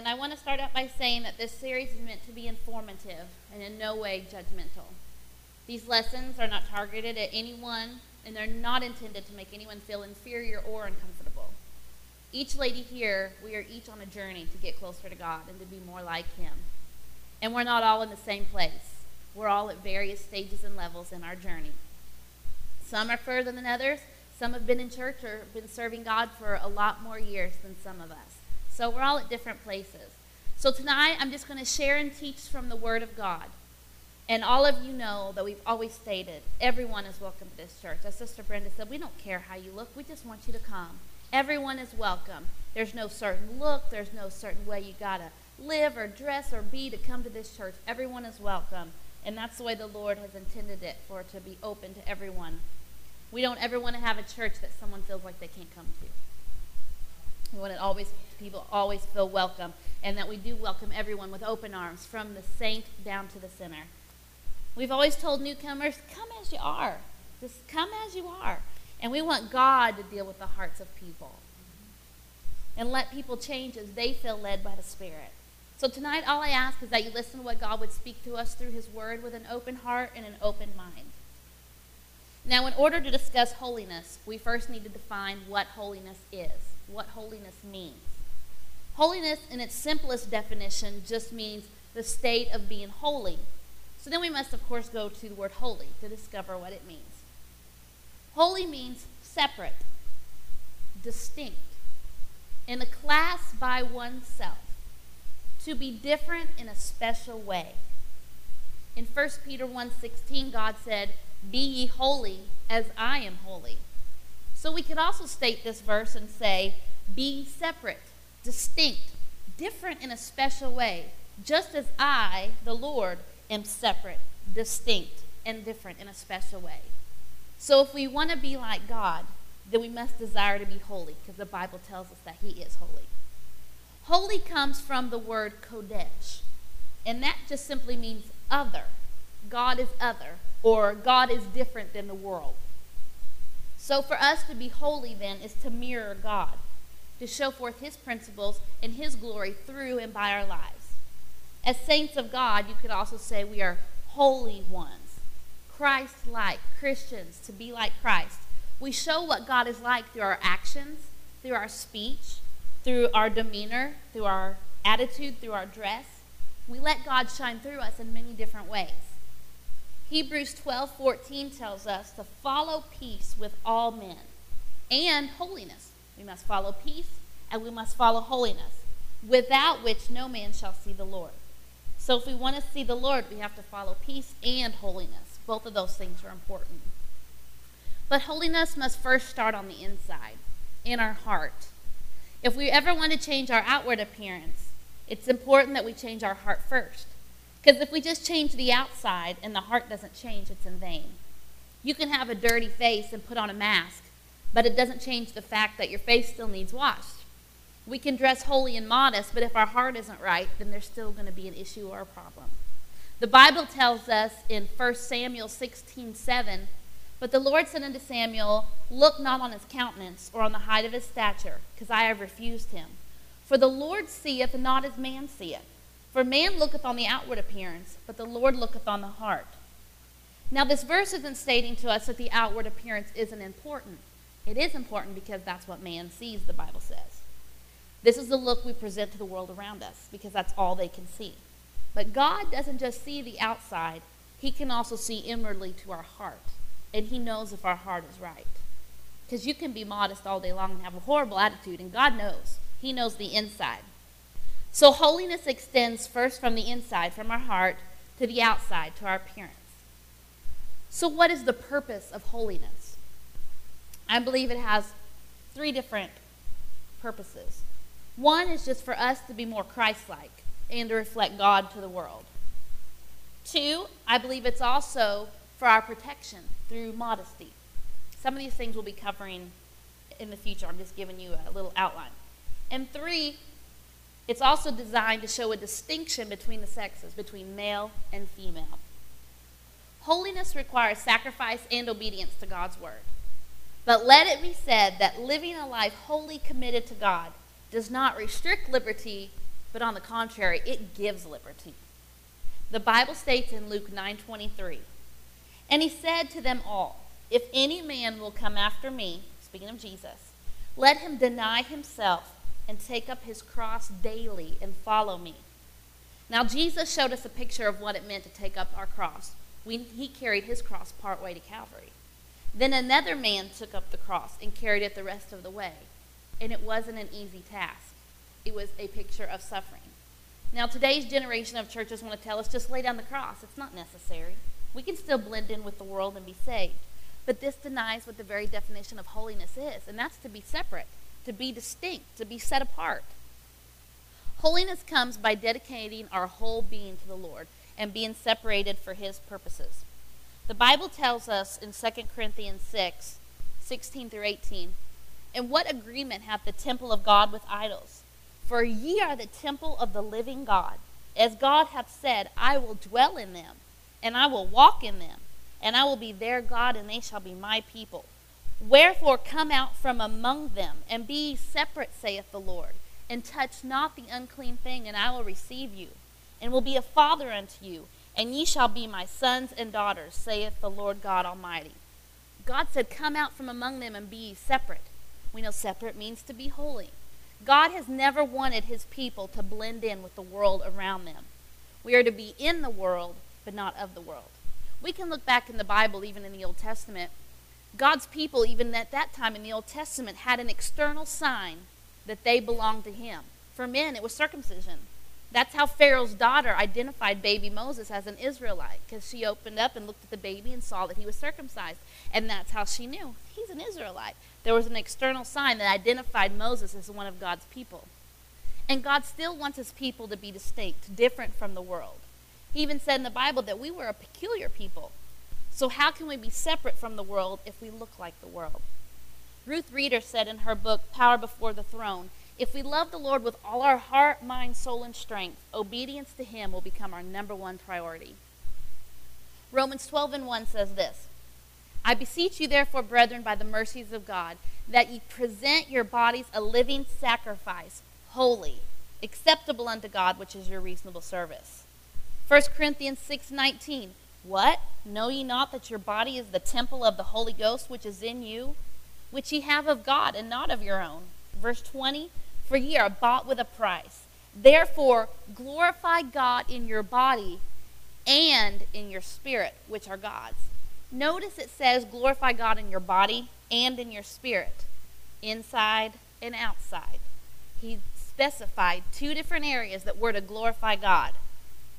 And I want to start out by saying that this series is meant to be informative and in no way judgmental. These lessons are not targeted at anyone, and they're not intended to make anyone feel inferior or uncomfortable. Each lady here, we are each on a journey to get closer to God and to be more like Him. And we're not all in the same place. We're all at various stages and levels in our journey. Some are further than others. Some have been in church or been serving God for a lot more years than some of us. So we're all at different places. So tonight, I'm just going to share and teach from the Word of God. And all of you know that we've always stated everyone is welcome to this church. As Sister Brenda said, we don't care how you look, we just want you to come. Everyone is welcome. There's no certain look, there's no certain way you got to live or dress or be to come to this church. Everyone is welcome. And that's the way the Lord has intended it for it to be open to everyone. We don't ever want to have a church that someone feels like they can't come to. We want to always people always feel welcome, and that we do welcome everyone with open arms, from the saint down to the sinner. We've always told newcomers, "Come as you are. Just come as you are." And we want God to deal with the hearts of people and let people change as they feel led by the Spirit. So tonight, all I ask is that you listen to what God would speak to us through His Word with an open heart and an open mind. Now, in order to discuss holiness, we first need to define what holiness is, what holiness means. Holiness, in its simplest definition, just means the state of being holy. So then we must, of course, go to the word holy to discover what it means. Holy means separate, distinct, in a class by oneself, to be different in a special way. In 1 Peter 1:16, God said, "Be ye holy as I am holy." So we could also state this verse and say, "Be separate, distinct, different in a special way, just as I, the Lord, am separate, distinct, and different in a special way." So if we want to be like God, then we must desire to be holy because the Bible tells us that He is holy. Holy comes from the word kodesh, and that just simply means other. God is other, or God is different than the world. So for us to be holy, then, is to mirror God, to show forth His principles and His glory through and by our lives. As saints of God, you could also say we are holy ones, Christ like Christians, to be like Christ. We show what God is like through our actions, through our speech, through our demeanor, through our attitude, through our dress. We let God shine through us in many different ways. Hebrews 12:14 tells us to follow peace with all men and holiness. We must follow peace and we must follow holiness, without which no man shall see the Lord. So if we want to see the Lord, we have to follow peace and holiness. Both of those things are important. But holiness must first start on the inside, in our heart. If we ever want to change our outward appearance, it's important that we change our heart first. Because if we just change the outside and the heart doesn't change, it's in vain. You can have a dirty face and put on a mask, but it doesn't change the fact that your face still needs washed. We can dress holy and modest, but if our heart isn't right, then there's still going to be an issue or a problem. The Bible tells us in 1 Samuel 16 7, but the Lord said unto Samuel, Look not on his countenance or on the height of his stature, because I have refused him. For the Lord seeth not as man seeth. For man looketh on the outward appearance, but the Lord looketh on the heart. Now, this verse isn't stating to us that the outward appearance isn't important. It is important because that's what man sees, the Bible says. This is the look we present to the world around us because that's all they can see. But God doesn't just see the outside, He can also see inwardly to our heart. And He knows if our heart is right. Because you can be modest all day long and have a horrible attitude, and God knows. He knows the inside. So holiness extends first from the inside, from our heart, to the outside, to our appearance. So, what is the purpose of holiness? I believe it has three different purposes. One is just for us to be more Christ like and to reflect God to the world. Two, I believe it's also for our protection through modesty. Some of these things we'll be covering in the future. I'm just giving you a little outline. And three, it's also designed to show a distinction between the sexes, between male and female. Holiness requires sacrifice and obedience to God's word. But let it be said that living a life wholly committed to God does not restrict liberty, but on the contrary, it gives liberty. The Bible states in Luke 9:23, "And he said to them all, if any man will come after me, speaking of Jesus, let him deny himself and take up his cross daily and follow me." Now Jesus showed us a picture of what it meant to take up our cross. We, he carried his cross part way to Calvary. Then another man took up the cross and carried it the rest of the way. And it wasn't an easy task, it was a picture of suffering. Now, today's generation of churches want to tell us just lay down the cross. It's not necessary. We can still blend in with the world and be saved. But this denies what the very definition of holiness is, and that's to be separate, to be distinct, to be set apart. Holiness comes by dedicating our whole being to the Lord and being separated for his purposes. The Bible tells us in 2 Corinthians 6 16 through 18, And what agreement hath the temple of God with idols? For ye are the temple of the living God. As God hath said, I will dwell in them, and I will walk in them, and I will be their God, and they shall be my people. Wherefore come out from among them, and be separate, saith the Lord, and touch not the unclean thing, and I will receive you, and will be a father unto you and ye shall be my sons and daughters, saith the Lord God Almighty. God said, Come out from among them and be separate. We know separate means to be holy. God has never wanted his people to blend in with the world around them. We are to be in the world, but not of the world. We can look back in the Bible, even in the Old Testament. God's people, even at that time in the Old Testament, had an external sign that they belonged to him. For men, it was circumcision. That's how Pharaoh's daughter identified baby Moses as an Israelite, because she opened up and looked at the baby and saw that he was circumcised. And that's how she knew he's an Israelite. There was an external sign that identified Moses as one of God's people. And God still wants his people to be distinct, different from the world. He even said in the Bible that we were a peculiar people. So, how can we be separate from the world if we look like the world? Ruth Reader said in her book, Power Before the Throne, if we love the Lord with all our heart, mind, soul, and strength, obedience to Him will become our number one priority. Romans 12 and 1 says this I beseech you, therefore, brethren, by the mercies of God, that ye present your bodies a living sacrifice, holy, acceptable unto God, which is your reasonable service. 1 Corinthians 6 19. What? Know ye not that your body is the temple of the Holy Ghost which is in you, which ye have of God, and not of your own? Verse 20. For ye are bought with a price. Therefore, glorify God in your body and in your spirit, which are God's. Notice it says glorify God in your body and in your spirit, inside and outside. He specified two different areas that were to glorify God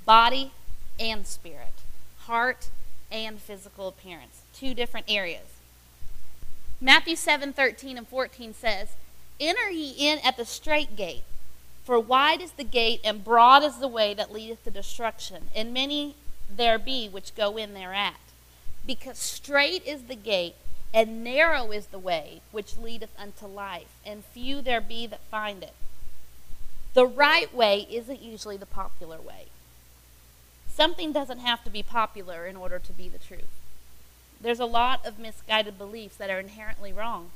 body and spirit, heart and physical appearance. Two different areas. Matthew 7 13 and 14 says, Enter ye in at the strait gate. For wide is the gate, and broad is the way that leadeth to destruction, and many there be which go in thereat. Because strait is the gate, and narrow is the way which leadeth unto life, and few there be that find it. The right way isn't usually the popular way. Something doesn't have to be popular in order to be the truth. There's a lot of misguided beliefs that are inherently wrong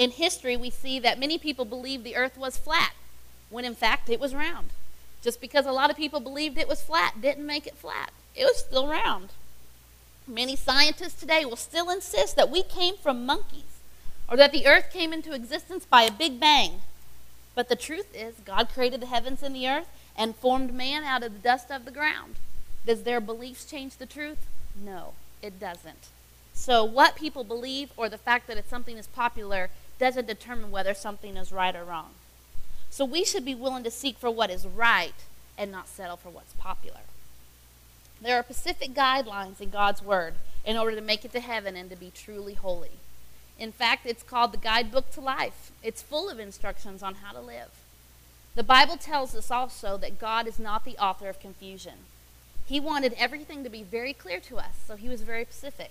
in history, we see that many people believed the earth was flat, when in fact it was round. Just because a lot of people believed it was flat didn't make it flat, it was still round. Many scientists today will still insist that we came from monkeys or that the earth came into existence by a big bang. But the truth is, God created the heavens and the earth and formed man out of the dust of the ground. Does their beliefs change the truth? No, it doesn't. So, what people believe or the fact that it's something is popular doesn't determine whether something is right or wrong. So we should be willing to seek for what is right and not settle for what's popular. There are specific guidelines in God's Word in order to make it to heaven and to be truly holy. In fact, it's called the Guidebook to Life. It's full of instructions on how to live. The Bible tells us also that God is not the author of confusion. He wanted everything to be very clear to us, so he was very specific.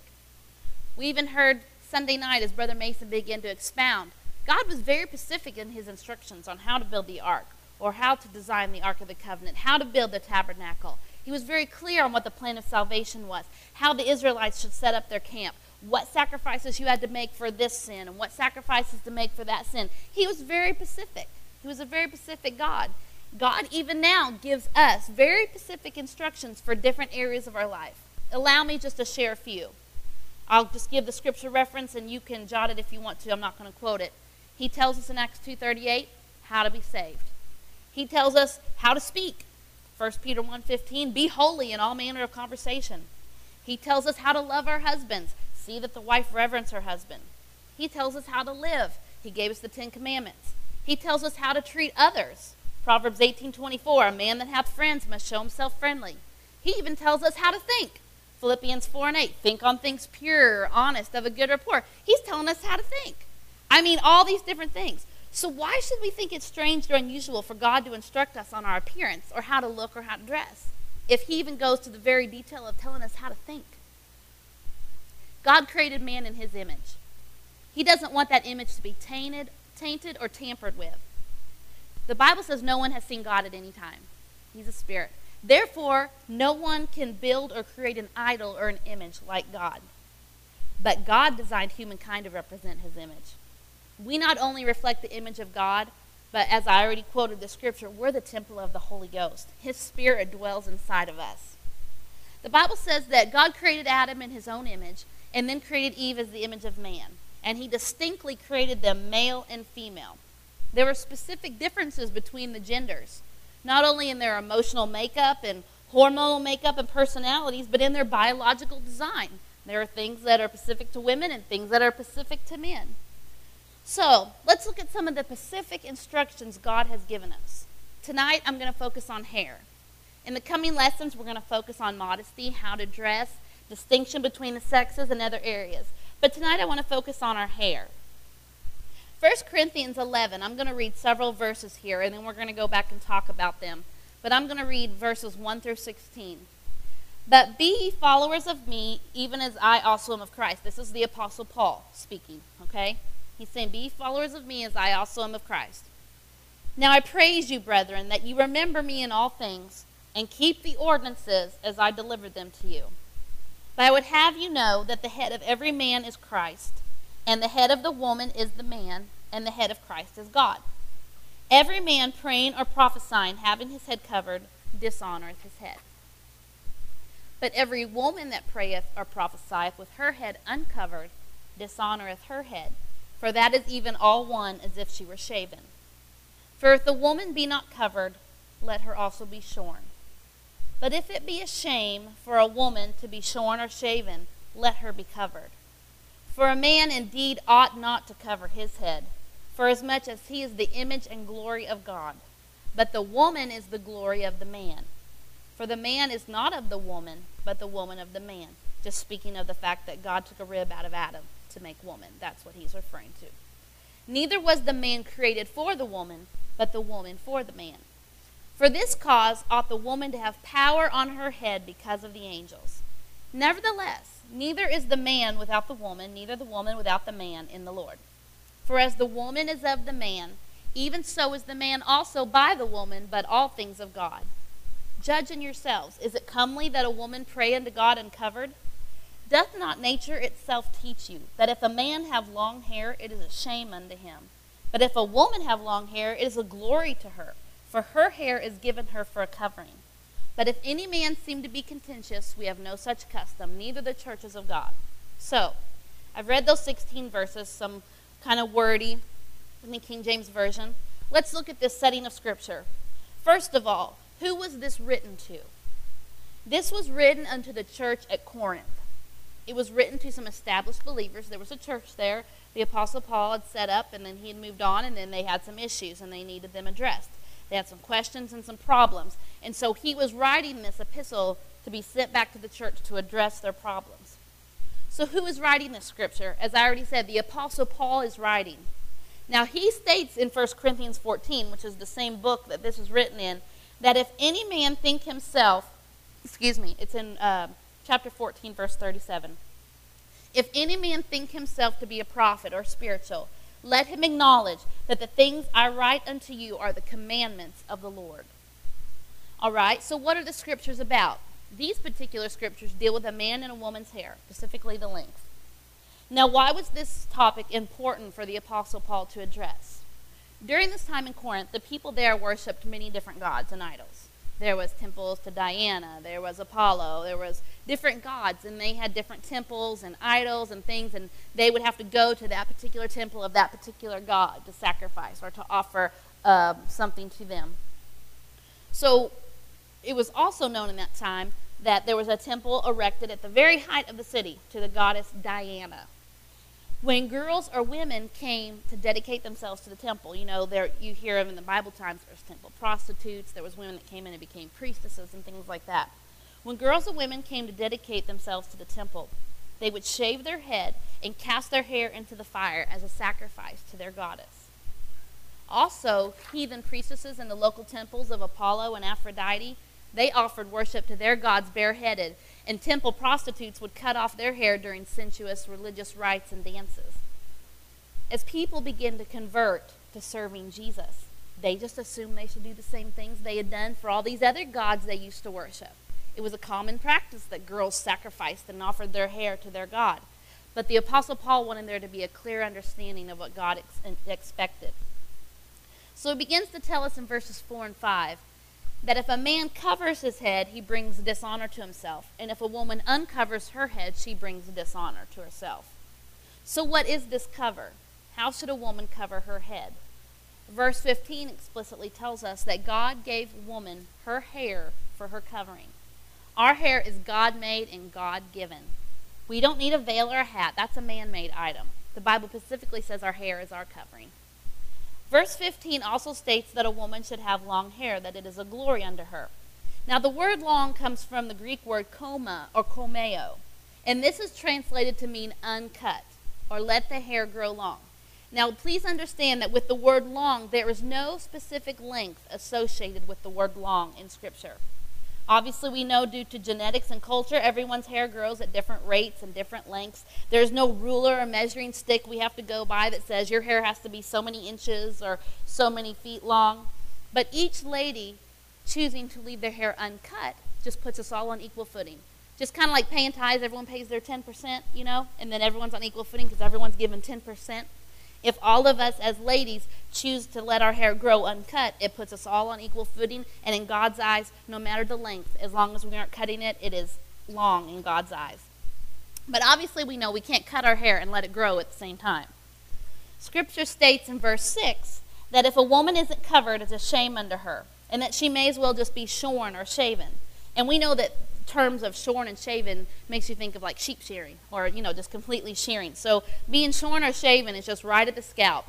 We even heard Sunday night as Brother Mason began to expound. God was very specific in his instructions on how to build the ark, or how to design the Ark of the Covenant, how to build the tabernacle. He was very clear on what the plan of salvation was, how the Israelites should set up their camp, what sacrifices you had to make for this sin, and what sacrifices to make for that sin. He was very specific. He was a very specific God. God, even now, gives us very specific instructions for different areas of our life. Allow me just to share a few. I'll just give the scripture reference and you can jot it if you want to. I'm not going to quote it. He tells us in Acts 2:38 how to be saved. He tells us how to speak. 1 Peter 1:15, be holy in all manner of conversation. He tells us how to love our husbands. See that the wife reverence her husband. He tells us how to live. He gave us the 10 commandments. He tells us how to treat others. Proverbs 18:24, a man that hath friends must show himself friendly. He even tells us how to think. Philippians 4 and 8, think on things pure, honest, of a good report. He's telling us how to think. I mean, all these different things. So, why should we think it's strange or unusual for God to instruct us on our appearance or how to look or how to dress if He even goes to the very detail of telling us how to think? God created man in His image. He doesn't want that image to be tainted, tainted or tampered with. The Bible says no one has seen God at any time. He's a spirit. Therefore, no one can build or create an idol or an image like God. But God designed humankind to represent His image we not only reflect the image of God, but as I already quoted the scripture, we're the temple of the Holy Ghost. His Spirit dwells inside of us. The Bible says that God created Adam in his own image and then created Eve as the image of man. And he distinctly created them male and female. There were specific differences between the genders, not only in their emotional makeup and hormonal makeup and personalities, but in their biological design. There are things that are specific to women and things that are specific to men. So let's look at some of the specific instructions God has given us. Tonight, I'm going to focus on hair. In the coming lessons, we're going to focus on modesty, how to dress, distinction between the sexes, and other areas. But tonight, I want to focus on our hair. 1 Corinthians 11, I'm going to read several verses here, and then we're going to go back and talk about them. But I'm going to read verses 1 through 16. But be followers of me, even as I also am of Christ. This is the Apostle Paul speaking, okay? He's saying, Be followers of me as I also am of Christ. Now I praise you, brethren, that you remember me in all things and keep the ordinances as I delivered them to you. But I would have you know that the head of every man is Christ, and the head of the woman is the man, and the head of Christ is God. Every man praying or prophesying, having his head covered, dishonoreth his head. But every woman that prayeth or prophesieth with her head uncovered, dishonoreth her head for that is even all one as if she were shaven. For if the woman be not covered, let her also be shorn. But if it be a shame for a woman to be shorn or shaven, let her be covered. For a man indeed ought not to cover his head, for as much as he is the image and glory of God. But the woman is the glory of the man. For the man is not of the woman, but the woman of the man. Just speaking of the fact that God took a rib out of Adam to make woman. That's what he's referring to. Neither was the man created for the woman, but the woman for the man. For this cause ought the woman to have power on her head because of the angels. Nevertheless, neither is the man without the woman, neither the woman without the man in the Lord. For as the woman is of the man, even so is the man also by the woman, but all things of God. Judge in yourselves. Is it comely that a woman pray unto God uncovered? Doth not nature itself teach you that if a man have long hair, it is a shame unto him? But if a woman have long hair, it is a glory to her, for her hair is given her for a covering. But if any man seem to be contentious, we have no such custom, neither the churches of God. So, I've read those 16 verses, some kind of wordy in the King James Version. Let's look at this setting of Scripture. First of all, who was this written to? This was written unto the church at Corinth. It was written to some established believers. There was a church there. The Apostle Paul had set up, and then he had moved on, and then they had some issues, and they needed them addressed. They had some questions and some problems. And so he was writing this epistle to be sent back to the church to address their problems. So, who is writing this scripture? As I already said, the Apostle Paul is writing. Now, he states in 1 Corinthians 14, which is the same book that this is written in, that if any man think himself, excuse me, it's in uh, chapter 14, verse 37. If any man think himself to be a prophet or spiritual, let him acknowledge that the things I write unto you are the commandments of the Lord. All right, so what are the scriptures about? These particular scriptures deal with a man and a woman's hair, specifically the length. Now, why was this topic important for the Apostle Paul to address? During this time in Corinth, the people there worshipped many different gods and idols. There was temples to Diana, there was Apollo, there was different gods, and they had different temples and idols and things, and they would have to go to that particular temple of that particular god to sacrifice or to offer um, something to them. So it was also known in that time that there was a temple erected at the very height of the city to the goddess Diana when girls or women came to dedicate themselves to the temple, you know, there you hear of in the Bible times there's temple prostitutes, there was women that came in and became priestesses and things like that. When girls and women came to dedicate themselves to the temple, they would shave their head and cast their hair into the fire as a sacrifice to their goddess. Also, heathen priestesses in the local temples of Apollo and Aphrodite, they offered worship to their gods bareheaded and temple prostitutes would cut off their hair during sensuous religious rites and dances. As people begin to convert to serving Jesus, they just assumed they should do the same things they had done for all these other gods they used to worship. It was a common practice that girls sacrificed and offered their hair to their God. But the Apostle Paul wanted there to be a clear understanding of what God ex- expected. So he begins to tell us in verses 4 and 5 that if a man covers his head, he brings dishonor to himself, and if a woman uncovers her head, she brings dishonor to herself. So, what is this cover? How should a woman cover her head? Verse 15 explicitly tells us that God gave woman her hair for her covering. Our hair is God made and God given. We don't need a veil or a hat, that's a man made item. The Bible specifically says our hair is our covering. Verse 15 also states that a woman should have long hair, that it is a glory unto her. Now, the word long comes from the Greek word koma or komeo, and this is translated to mean uncut or let the hair grow long. Now, please understand that with the word long, there is no specific length associated with the word long in Scripture. Obviously, we know due to genetics and culture, everyone's hair grows at different rates and different lengths. There's no ruler or measuring stick we have to go by that says your hair has to be so many inches or so many feet long. But each lady choosing to leave their hair uncut just puts us all on equal footing. Just kind of like paying tithes, everyone pays their 10%, you know, and then everyone's on equal footing because everyone's given 10%. If all of us as ladies choose to let our hair grow uncut, it puts us all on equal footing. And in God's eyes, no matter the length, as long as we aren't cutting it, it is long in God's eyes. But obviously, we know we can't cut our hair and let it grow at the same time. Scripture states in verse 6 that if a woman isn't covered, it's a shame unto her, and that she may as well just be shorn or shaven. And we know that terms of shorn and shaven makes you think of like sheep shearing or, you know, just completely shearing. So being shorn or shaven is just right at the scalp.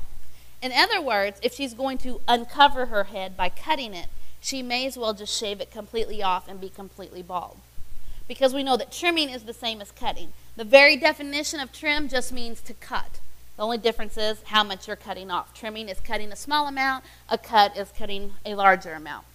In other words, if she's going to uncover her head by cutting it, she may as well just shave it completely off and be completely bald. Because we know that trimming is the same as cutting. The very definition of trim just means to cut. The only difference is how much you're cutting off. Trimming is cutting a small amount, a cut is cutting a larger amount.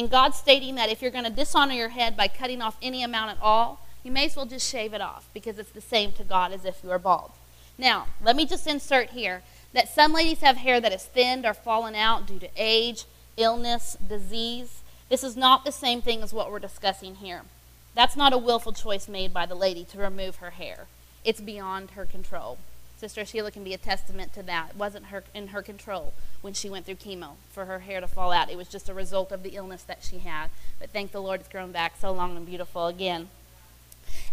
And God's stating that if you're going to dishonor your head by cutting off any amount at all, you may as well just shave it off because it's the same to God as if you were bald. Now, let me just insert here that some ladies have hair that is thinned or fallen out due to age, illness, disease. This is not the same thing as what we're discussing here. That's not a willful choice made by the lady to remove her hair. It's beyond her control. Sister Sheila can be a testament to that. It wasn't her in her control when she went through chemo for her hair to fall out. It was just a result of the illness that she had. But thank the Lord it's grown back so long and beautiful again.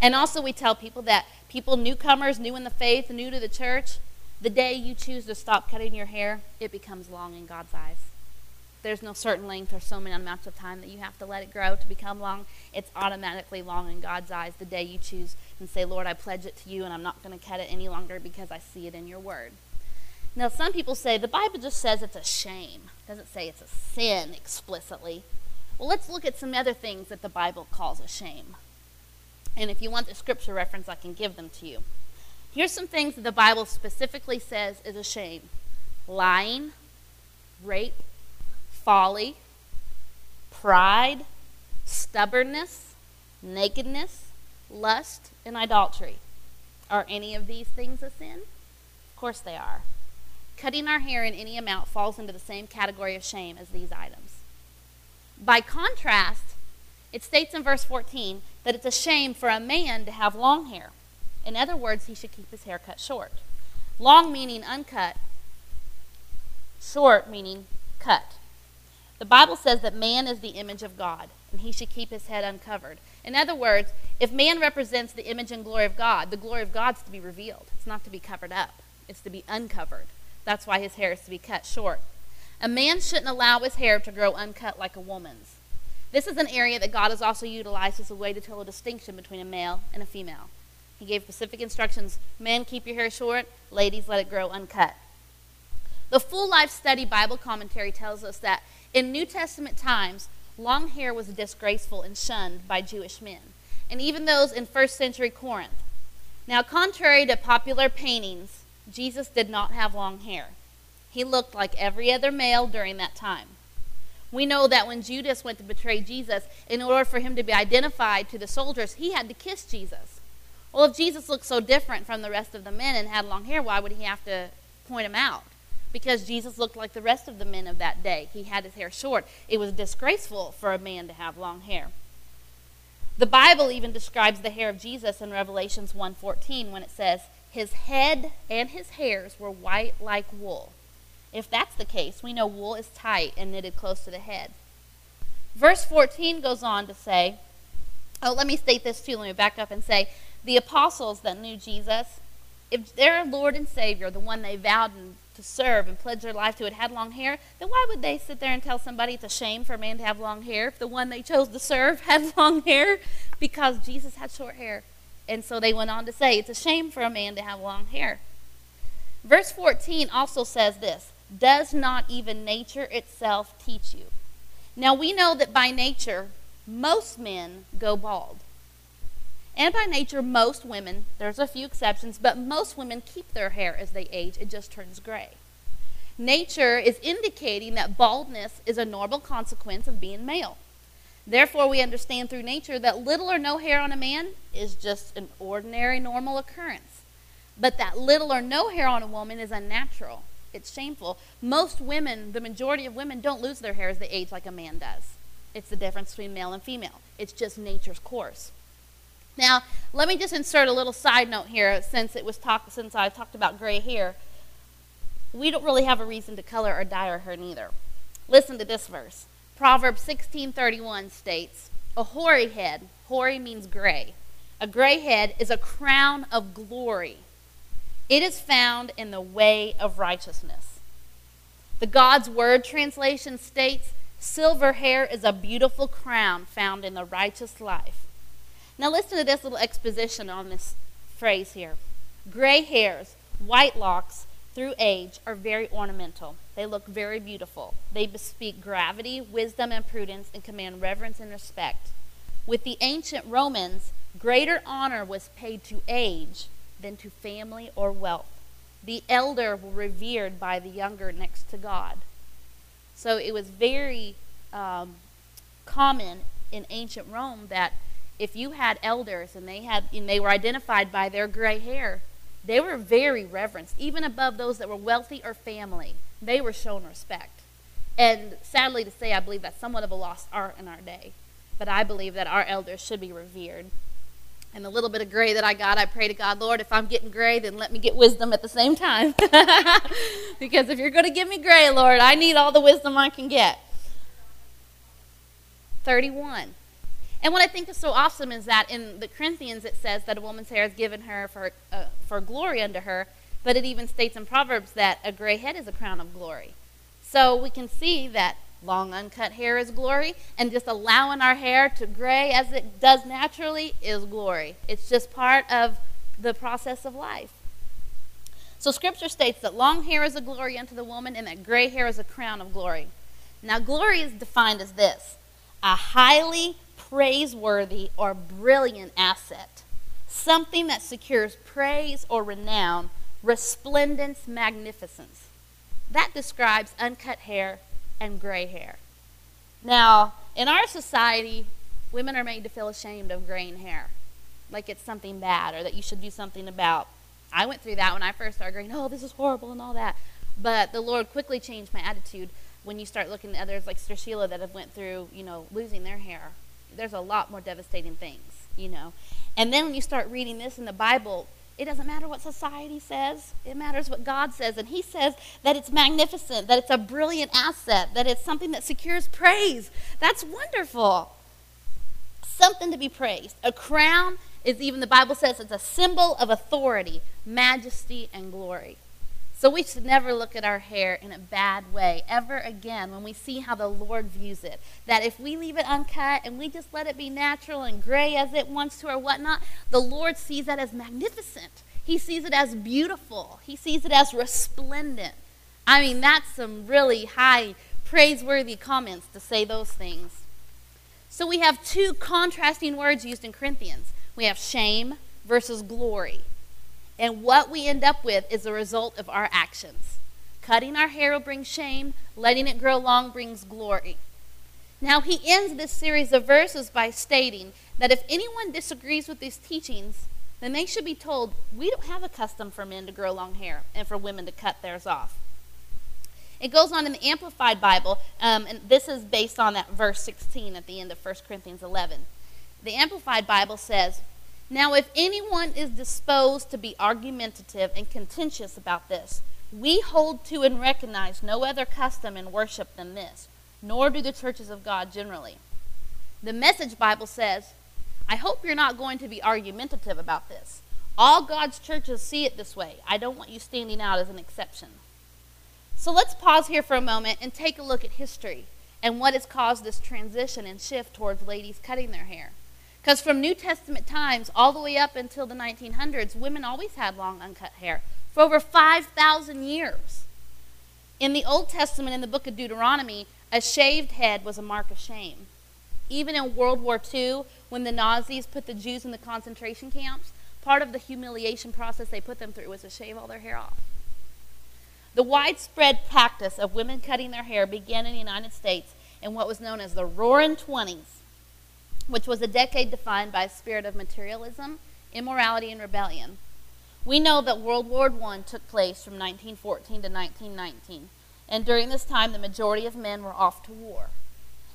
And also we tell people that people newcomers, new in the faith, new to the church, the day you choose to stop cutting your hair, it becomes long in God's eyes. There's no certain length or so many amounts of time that you have to let it grow to become long. It's automatically long in God's eyes the day you choose and say, Lord, I pledge it to you and I'm not going to cut it any longer because I see it in your word. Now, some people say the Bible just says it's a shame. It doesn't say it's a sin explicitly. Well, let's look at some other things that the Bible calls a shame. And if you want the scripture reference, I can give them to you. Here's some things that the Bible specifically says is a shame lying, rape, folly, pride, stubbornness, nakedness, lust, and idolatry. Are any of these things a sin? Of course they are. Cutting our hair in any amount falls into the same category of shame as these items. By contrast, it states in verse 14 that it's a shame for a man to have long hair. In other words, he should keep his hair cut short. Long meaning uncut, short meaning cut. The Bible says that man is the image of God, and he should keep his head uncovered. In other words, if man represents the image and glory of God, the glory of God is to be revealed. It's not to be covered up, it's to be uncovered. That's why his hair is to be cut short. A man shouldn't allow his hair to grow uncut like a woman's. This is an area that God has also utilized as a way to tell a distinction between a male and a female. He gave specific instructions men, keep your hair short, ladies, let it grow uncut. The Full Life Study Bible commentary tells us that in New Testament times, long hair was disgraceful and shunned by Jewish men, and even those in first century Corinth. Now, contrary to popular paintings, Jesus did not have long hair. He looked like every other male during that time. We know that when Judas went to betray Jesus, in order for him to be identified to the soldiers, he had to kiss Jesus. Well, if Jesus looked so different from the rest of the men and had long hair, why would he have to point him out? Because Jesus looked like the rest of the men of that day. He had his hair short. It was disgraceful for a man to have long hair. The Bible even describes the hair of Jesus in Revelations 1:14 when it says, "His head and his hairs were white like wool." If that's the case, we know wool is tight and knitted close to the head. Verse 14 goes on to say, oh, let me state this too. Let me back up and say, the apostles that knew Jesus, if their Lord and Savior, the one they vowed to serve and pledged their life to, had had long hair, then why would they sit there and tell somebody it's a shame for a man to have long hair if the one they chose to serve had long hair? Because Jesus had short hair. And so they went on to say, it's a shame for a man to have long hair. Verse 14 also says this does not even nature itself teach you? Now we know that by nature, most men go bald. And by nature, most women, there's a few exceptions, but most women keep their hair as they age, it just turns gray. Nature is indicating that baldness is a normal consequence of being male. Therefore, we understand through nature that little or no hair on a man is just an ordinary, normal occurrence. But that little or no hair on a woman is unnatural it's shameful. Most women, the majority of women, don't lose their hair as they age like a man does. It's the difference between male and female. It's just nature's course. Now, let me just insert a little side note here since it was talk, since I talked about gray hair. We don't really have a reason to color or dye our hair neither. Listen to this verse. Proverbs 16:31 states, "A hoary head, hoary means gray. A gray head is a crown of glory it is found in the way of righteousness. The God's Word translation states silver hair is a beautiful crown found in the righteous life. Now, listen to this little exposition on this phrase here. Gray hairs, white locks, through age are very ornamental. They look very beautiful. They bespeak gravity, wisdom, and prudence and command reverence and respect. With the ancient Romans, greater honor was paid to age than to family or wealth. The elder were revered by the younger next to God. So it was very um, common in ancient Rome that if you had elders and they had and they were identified by their gray hair, they were very reverenced, even above those that were wealthy or family. They were shown respect. And sadly to say, I believe that's somewhat of a lost art in our day. But I believe that our elders should be revered and the little bit of gray that I got, I pray to God, Lord, if I'm getting gray, then let me get wisdom at the same time. because if you're going to give me gray, Lord, I need all the wisdom I can get. 31. And what I think is so awesome is that in the Corinthians it says that a woman's hair is given her for, uh, for glory unto her, but it even states in Proverbs that a gray head is a crown of glory. So we can see that long uncut hair is glory, and just allowing our hair to gray as it does naturally is glory. It's just part of the process of life. So, Scripture states that long hair is a glory unto the woman, and that gray hair is a crown of glory. Now, glory is defined as this a highly praiseworthy or brilliant asset, something that secures praise or renown, resplendence, magnificence. that describes uncut hair and gray hair. Now, in our society, women are made to feel ashamed of graying hair, like it's something bad or that you should do something about. I went through that when I first started graying. Oh, this is horrible and all that. But the Lord quickly changed my attitude when you start looking at others like Sister Sheila that have went through, you know, losing their hair. There's a lot more devastating things, you know. And then when you start reading this in the Bible, it doesn't matter what society says. It matters what God says. And He says that it's magnificent, that it's a brilliant asset, that it's something that secures praise. That's wonderful. Something to be praised. A crown is even, the Bible says, it's a symbol of authority, majesty, and glory. So we should never look at our hair in a bad way ever again when we see how the Lord views it. That if we leave it uncut and we just let it be natural and gray as it wants to or whatnot, the Lord sees that as magnificent. He sees it as beautiful. He sees it as resplendent. I mean, that's some really high, praiseworthy comments to say those things. So we have two contrasting words used in Corinthians we have shame versus glory. And what we end up with is a result of our actions. Cutting our hair will bring shame, letting it grow long brings glory. Now, he ends this series of verses by stating that if anyone disagrees with these teachings, then they should be told we don't have a custom for men to grow long hair and for women to cut theirs off. It goes on in the Amplified Bible, um, and this is based on that verse 16 at the end of 1 Corinthians 11. The Amplified Bible says, now, if anyone is disposed to be argumentative and contentious about this, we hold to and recognize no other custom in worship than this, nor do the churches of God generally. The Message Bible says, I hope you're not going to be argumentative about this. All God's churches see it this way. I don't want you standing out as an exception. So let's pause here for a moment and take a look at history and what has caused this transition and shift towards ladies cutting their hair. Because from New Testament times all the way up until the 1900s, women always had long, uncut hair for over 5,000 years. In the Old Testament, in the book of Deuteronomy, a shaved head was a mark of shame. Even in World War II, when the Nazis put the Jews in the concentration camps, part of the humiliation process they put them through was to shave all their hair off. The widespread practice of women cutting their hair began in the United States in what was known as the Roaring Twenties which was a decade defined by a spirit of materialism, immorality, and rebellion. We know that World War I took place from 1914 to 1919, and during this time, the majority of men were off to war.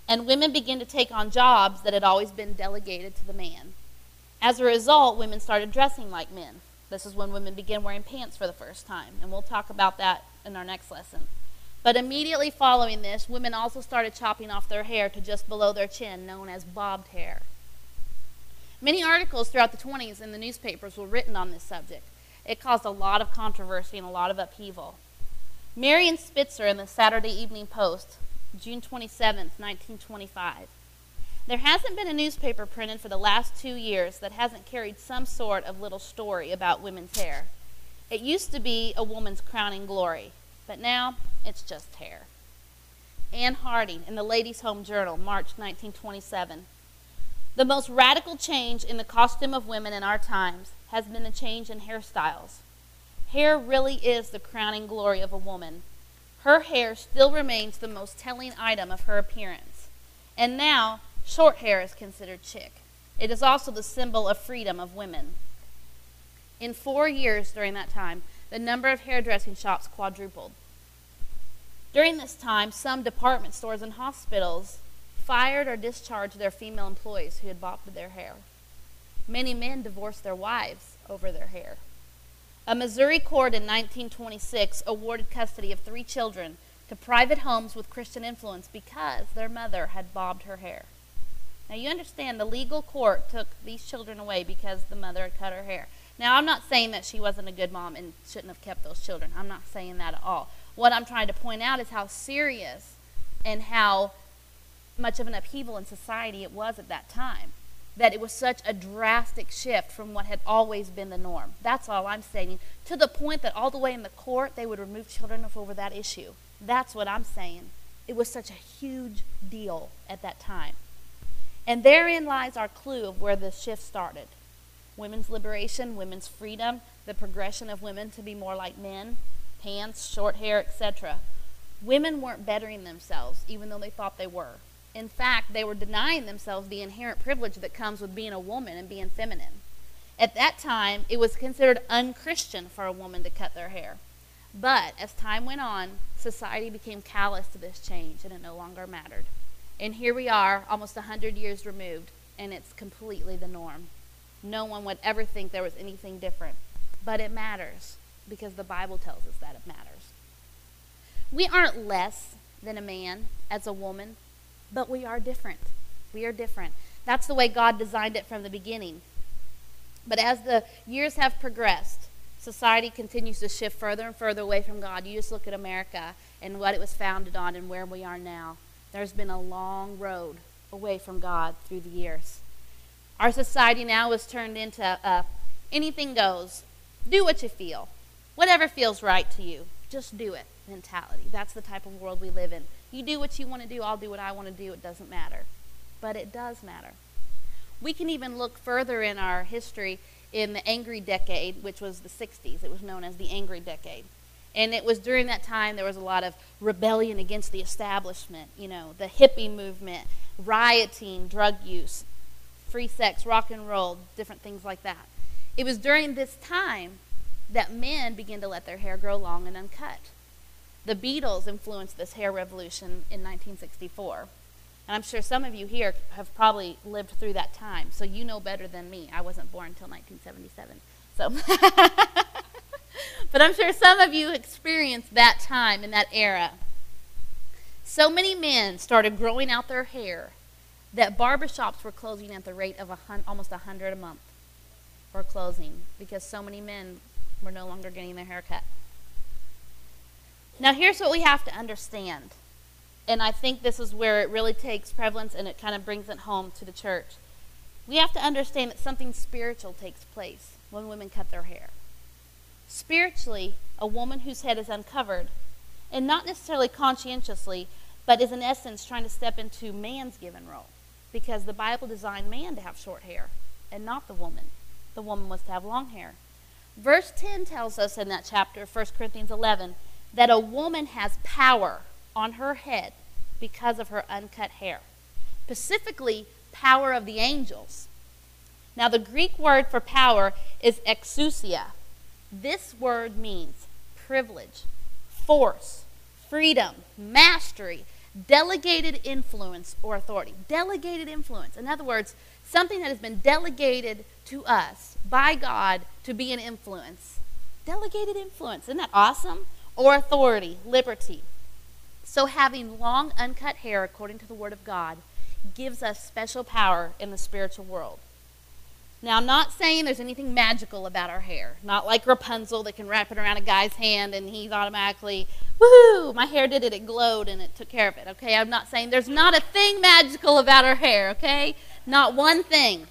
And women began to take on jobs that had always been delegated to the man. As a result, women started dressing like men. This is when women began wearing pants for the first time, and we'll talk about that in our next lesson. But immediately following this, women also started chopping off their hair to just below their chin, known as bobbed hair. Many articles throughout the 20s in the newspapers were written on this subject. It caused a lot of controversy and a lot of upheaval. Marion Spitzer in the Saturday Evening Post, June 27, 1925. There hasn't been a newspaper printed for the last two years that hasn't carried some sort of little story about women's hair. It used to be a woman's crowning glory, but now it's just hair. Anne Harding in the Ladies' Home Journal, March 1927. The most radical change in the costume of women in our times has been the change in hairstyles. Hair really is the crowning glory of a woman. Her hair still remains the most telling item of her appearance. And now, short hair is considered chic. It is also the symbol of freedom of women. In four years during that time, the number of hairdressing shops quadrupled. During this time, some department stores and hospitals fired or discharged their female employees who had bobbed their hair. Many men divorced their wives over their hair. A Missouri court in 1926 awarded custody of three children to private homes with Christian influence because their mother had bobbed her hair. Now, you understand the legal court took these children away because the mother had cut her hair. Now, I'm not saying that she wasn't a good mom and shouldn't have kept those children. I'm not saying that at all. What I'm trying to point out is how serious and how much of an upheaval in society it was at that time. That it was such a drastic shift from what had always been the norm. That's all I'm saying. To the point that all the way in the court, they would remove children over that issue. That's what I'm saying. It was such a huge deal at that time. And therein lies our clue of where the shift started women's liberation, women's freedom, the progression of women to be more like men, pants, short hair, etc. Women weren't bettering themselves, even though they thought they were. In fact, they were denying themselves the inherent privilege that comes with being a woman and being feminine. At that time, it was considered unchristian for a woman to cut their hair. But as time went on, society became callous to this change and it no longer mattered. And here we are, almost 100 years removed, and it's completely the norm. No one would ever think there was anything different. But it matters because the Bible tells us that it matters. We aren't less than a man as a woman, but we are different. We are different. That's the way God designed it from the beginning. But as the years have progressed, society continues to shift further and further away from God. You just look at America and what it was founded on and where we are now. There's been a long road away from God through the years. Our society now is turned into a anything goes. Do what you feel. Whatever feels right to you, just do it mentality. That's the type of world we live in. You do what you want to do, I'll do what I want to do. It doesn't matter. But it does matter. We can even look further in our history in the Angry Decade, which was the 60s. It was known as the Angry Decade. And it was during that time there was a lot of rebellion against the establishment, you know, the hippie movement, rioting, drug use, free sex, rock and roll, different things like that. It was during this time that men began to let their hair grow long and uncut. The Beatles influenced this hair revolution in 1964. And I'm sure some of you here have probably lived through that time, so you know better than me. I wasn't born until 1977. So But I'm sure some of you experienced that time and that era. So many men started growing out their hair that barbershops were closing at the rate of a hun- almost 100 a month were closing because so many men were no longer getting their hair cut. Now, here's what we have to understand. And I think this is where it really takes prevalence and it kind of brings it home to the church. We have to understand that something spiritual takes place when women cut their hair. Spiritually, a woman whose head is uncovered, and not necessarily conscientiously, but is in essence trying to step into man's given role. Because the Bible designed man to have short hair and not the woman. The woman was to have long hair. Verse 10 tells us in that chapter, 1 Corinthians 11, that a woman has power on her head because of her uncut hair. Specifically, power of the angels. Now, the Greek word for power is exousia. This word means privilege, force, freedom, mastery, delegated influence, or authority. Delegated influence. In other words, something that has been delegated to us by God to be an influence. Delegated influence. Isn't that awesome? Or authority, liberty. So, having long, uncut hair, according to the Word of God, gives us special power in the spiritual world. Now, I'm not saying there's anything magical about our hair. Not like Rapunzel that can wrap it around a guy's hand and he's automatically, woohoo, my hair did it, it glowed and it took care of it, okay? I'm not saying there's not a thing magical about our hair, okay? Not one thing.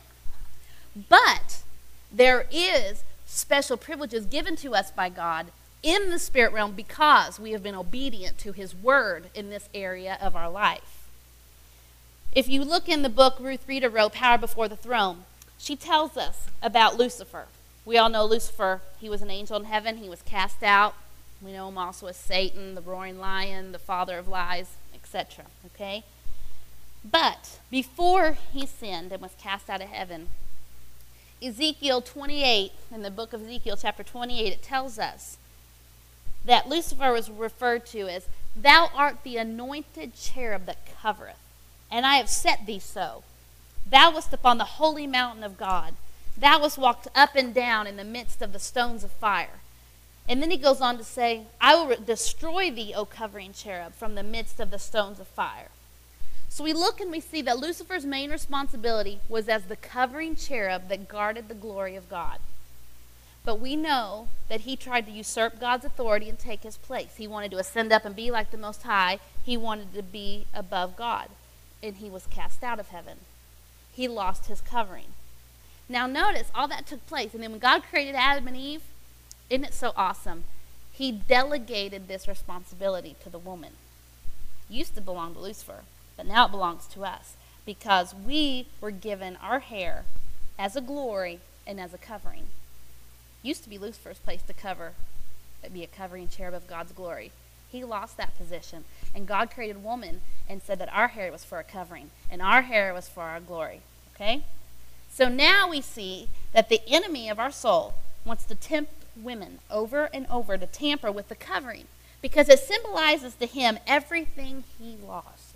But there is special privileges given to us by God in the spirit realm because we have been obedient to his word in this area of our life. If you look in the book Ruth Reader wrote, Power Before the Throne, she tells us about Lucifer. We all know Lucifer, he was an angel in heaven, he was cast out. We know him also as Satan, the roaring lion, the father of lies, etc. Okay? But before he sinned and was cast out of heaven, Ezekiel 28, in the book of Ezekiel, chapter 28, it tells us that Lucifer was referred to as, Thou art the anointed cherub that covereth, and I have set thee so. Thou wast upon the holy mountain of God. Thou wast walked up and down in the midst of the stones of fire. And then he goes on to say, I will destroy thee, O covering cherub, from the midst of the stones of fire. So we look and we see that Lucifer's main responsibility was as the covering cherub that guarded the glory of God. But we know that he tried to usurp God's authority and take his place. He wanted to ascend up and be like the Most High. He wanted to be above God. And he was cast out of heaven he lost his covering. Now, notice all that took place. And then when God created Adam and Eve, isn't it so awesome? He delegated this responsibility to the woman. It used to belong to Lucifer, but now it belongs to us because we were given our hair as a glory and as a covering. It used to be Lucifer's place to cover it'd be a covering cherub of God's glory. He lost that position. And God created woman and said that our hair was for a covering and our hair was for our glory. Okay? So now we see that the enemy of our soul wants to tempt women over and over to tamper with the covering because it symbolizes to him everything he lost.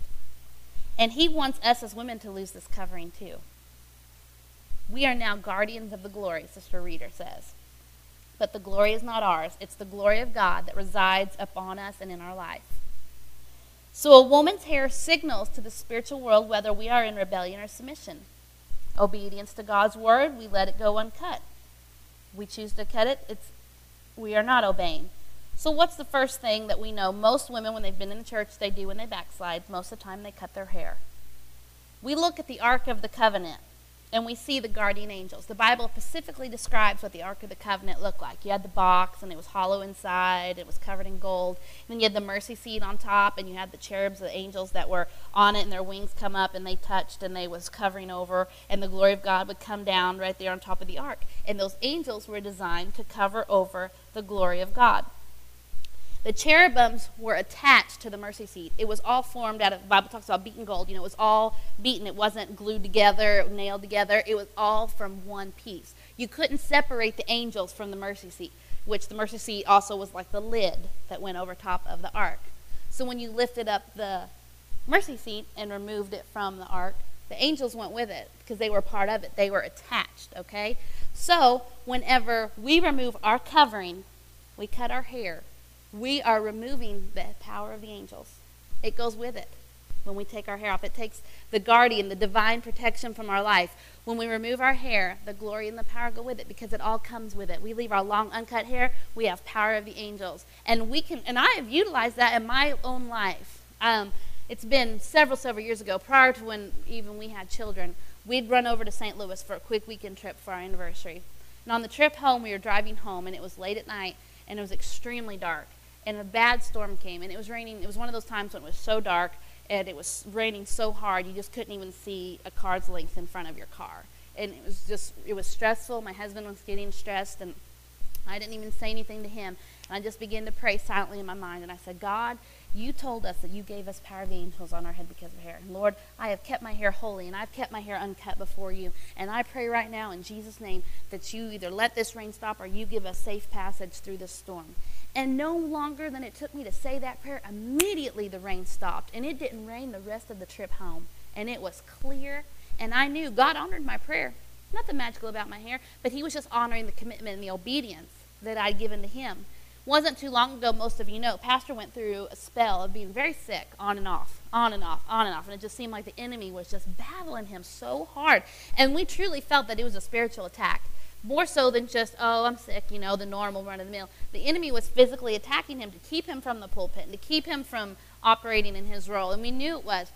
And he wants us as women to lose this covering too. We are now guardians of the glory, Sister Reader says. But the glory is not ours, it's the glory of God that resides upon us and in our life. So a woman's hair signals to the spiritual world whether we are in rebellion or submission. Obedience to God's word, we let it go uncut. We choose to cut it, it's we are not obeying. So what's the first thing that we know most women when they've been in the church they do when they backslide? Most of the time they cut their hair. We look at the Ark of the Covenant and we see the guardian angels. The Bible specifically describes what the Ark of the Covenant looked like. You had the box, and it was hollow inside, it was covered in gold. And then you had the mercy seat on top, and you had the cherubs, the angels that were on it, and their wings come up, and they touched, and they was covering over, and the glory of God would come down right there on top of the ark. And those angels were designed to cover over the glory of God. The cherubims were attached to the mercy seat. It was all formed out of, the Bible talks about beaten gold. You know, it was all beaten. It wasn't glued together, nailed together. It was all from one piece. You couldn't separate the angels from the mercy seat, which the mercy seat also was like the lid that went over top of the ark. So when you lifted up the mercy seat and removed it from the ark, the angels went with it because they were part of it. They were attached, okay? So whenever we remove our covering, we cut our hair, we are removing the power of the angels. It goes with it when we take our hair off. It takes the guardian, the divine protection from our life. When we remove our hair, the glory and the power go with it because it all comes with it. We leave our long uncut hair, we have power of the angels. And we can and I have utilized that in my own life. Um, it's been several, several years ago, prior to when even we had children. We'd run over to St. Louis for a quick weekend trip for our anniversary. And on the trip home, we were driving home, and it was late at night, and it was extremely dark and a bad storm came and it was raining it was one of those times when it was so dark and it was raining so hard you just couldn't even see a car's length in front of your car. And it was just it was stressful. My husband was getting stressed and i didn't even say anything to him. And i just began to pray silently in my mind and i said god you told us that you gave us power of the angels on our head because of hair. And Lord, I have kept my hair holy and I've kept my hair uncut before you. And I pray right now in Jesus' name that you either let this rain stop or you give us safe passage through this storm. And no longer than it took me to say that prayer, immediately the rain stopped. And it didn't rain the rest of the trip home. And it was clear. And I knew God honored my prayer. Nothing magical about my hair, but He was just honoring the commitment and the obedience that I'd given to Him. Wasn't too long ago, most of you know, Pastor went through a spell of being very sick on and off, on and off, on and off. And it just seemed like the enemy was just battling him so hard. And we truly felt that it was a spiritual attack more so than just, oh, I'm sick, you know, the normal run of the mill. The enemy was physically attacking him to keep him from the pulpit and to keep him from operating in his role. And we knew it was.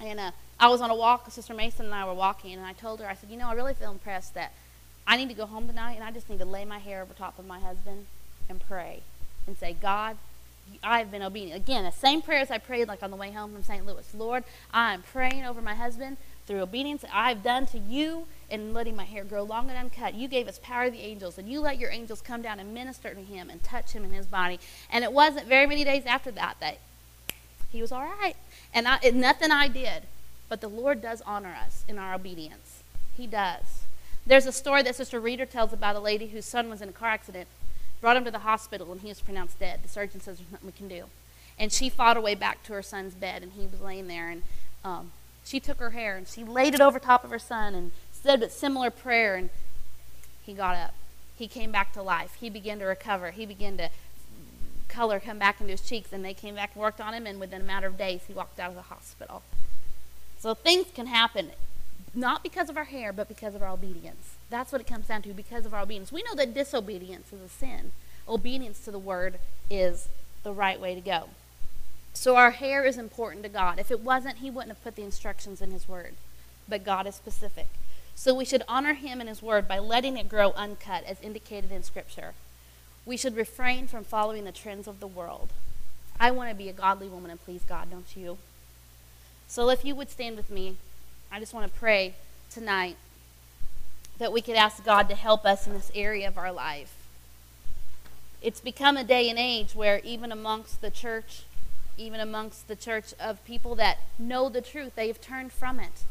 And uh, I was on a walk, Sister Mason and I were walking, and I told her, I said, you know, I really feel impressed that I need to go home tonight and I just need to lay my hair over top of my husband and pray and say, God, I've been obedient. Again, the same prayers I prayed like on the way home from St. Louis. Lord, I am praying over my husband through obedience I've done to you in letting my hair grow long and uncut. You gave us power of the angels, and you let your angels come down and minister to him and touch him in his body. And it wasn't very many days after that that he was all right. And I, nothing I did, but the Lord does honor us in our obedience. He does. There's a story that Sister Reader tells about a lady whose son was in a car accident, brought him to the hospital, and he was pronounced dead. The surgeon says there's nothing we can do. And she fought her way back to her son's bed, and he was laying there, and um, she took her hair and she laid it over top of her son and said a similar prayer, and he got up. He came back to life. He began to recover. He began to color come back into his cheeks, and they came back and worked on him, and within a matter of days, he walked out of the hospital. So things can happen, not because of our hair, but because of our obedience. That's what it comes down to, because of our obedience. We know that disobedience is a sin. Obedience to the word is the right way to go. So our hair is important to God. If it wasn't, He wouldn't have put the instructions in His Word. But God is specific. So we should honor Him and His Word by letting it grow uncut, as indicated in Scripture. We should refrain from following the trends of the world. I want to be a godly woman and please God, don't you? So if you would stand with me, I just want to pray tonight that we could ask God to help us in this area of our life. It's become a day and age where even amongst the church, even amongst the church of people that know the truth, they've turned from it.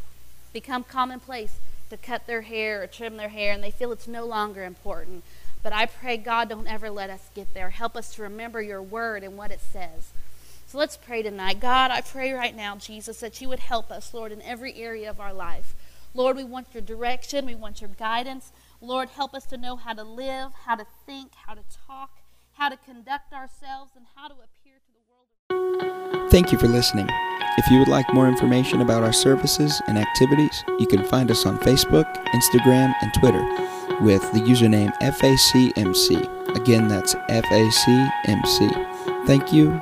Become commonplace to cut their hair or trim their hair, and they feel it's no longer important. But I pray, God, don't ever let us get there. Help us to remember your word and what it says. So let's pray tonight. God, I pray right now, Jesus, that you would help us, Lord, in every area of our life. Lord, we want your direction, we want your guidance. Lord, help us to know how to live, how to think, how to talk, how to conduct ourselves, and how to appear to the world. Thank you for listening. If you would like more information about our services and activities, you can find us on Facebook, Instagram, and Twitter with the username FACMC. Again, that's FACMC. Thank you